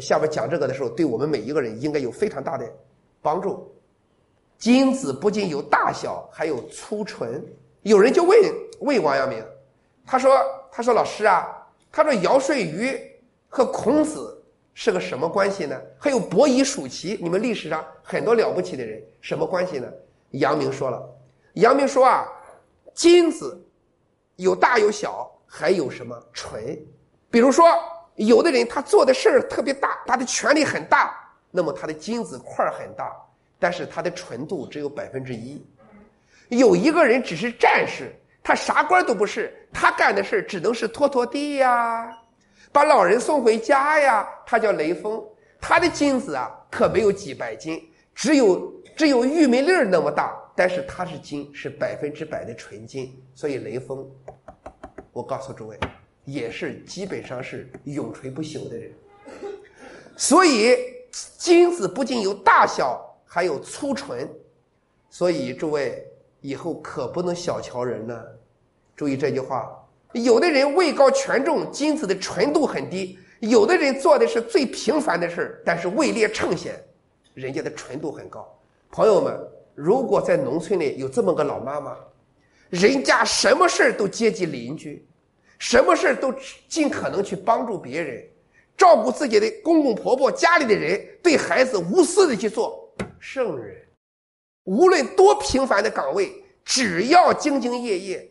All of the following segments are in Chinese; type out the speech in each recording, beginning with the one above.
下面讲这个的时候，对我们每一个人应该有非常大的帮助。金子不仅有大小，还有粗纯。有人就问问王阳明，他说：“他说老师啊，他说尧舜禹和孔子是个什么关系呢？还有伯夷叔齐，你们历史上很多了不起的人，什么关系呢？”阳明说了，阳明说啊，金子有大有小，还有什么纯？比如说，有的人他做的事儿特别大，他的权力很大，那么他的金子块儿很大。但是他的纯度只有百分之一，有一个人只是战士，他啥官都不是，他干的事只能是拖拖地呀，把老人送回家呀。他叫雷锋，他的金子啊可没有几百斤，只有只有玉米粒儿那么大，但是他是金，是百分之百的纯金。所以雷锋，我告诉诸位，也是基本上是永垂不朽的人。所以金子不仅有大小。还有粗纯，所以诸位以后可不能小瞧人呢。注意这句话：有的人位高权重，金子的纯度很低；有的人做的是最平凡的事但是位列称显，人家的纯度很高。朋友们，如果在农村里有这么个老妈妈，人家什么事都接济邻居，什么事都尽可能去帮助别人，照顾自己的公公婆婆、家里的人，对孩子无私的去做。圣人，无论多平凡的岗位，只要兢兢业业，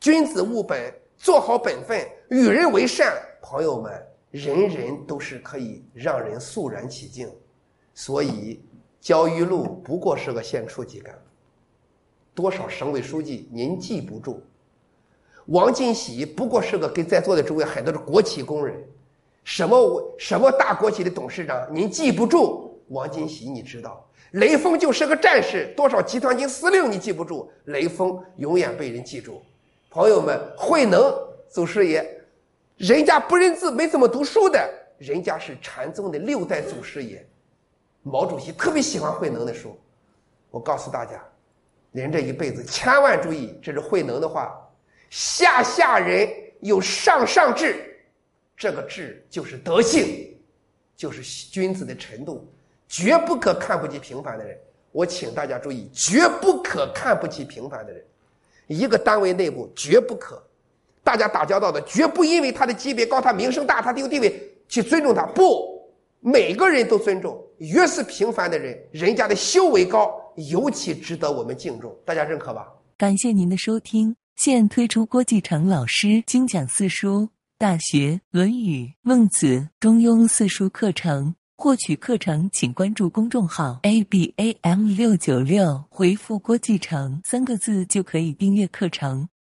君子务本，做好本分，与人为善，朋友们，人人都是可以让人肃然起敬。所以，焦裕禄不过是个县书记干部，多少省委书记您记不住？王进喜不过是个跟在座的诸位很多的国企工人，什么什么大国企的董事长您记不住？王进喜你知道？雷锋就是个战士，多少集团军司令你记不住？雷锋永远被人记住。朋友们，慧能祖师爷，人家不认字，没怎么读书的，人家是禅宗的六代祖师爷。毛主席特别喜欢慧能的书。我告诉大家，人这一辈子千万注意，这是慧能的话：下下人有上上智，这个智就是德性，就是君子的程度。绝不可看不起平凡的人。我请大家注意，绝不可看不起平凡的人。一个单位内部绝不可，大家打交道的绝不因为他的级别高、他名声大、他有地位去尊重他。不，每个人都尊重。越是平凡的人，人家的修为高，尤其值得我们敬重。大家认可吧？感谢您的收听。现推出郭继成老师精讲四书《大学》《论语》《孟子》《中庸》四书课程。获取课程，请关注公众号 a b a m 六九六，回复“郭继成”三个字就可以订阅课程。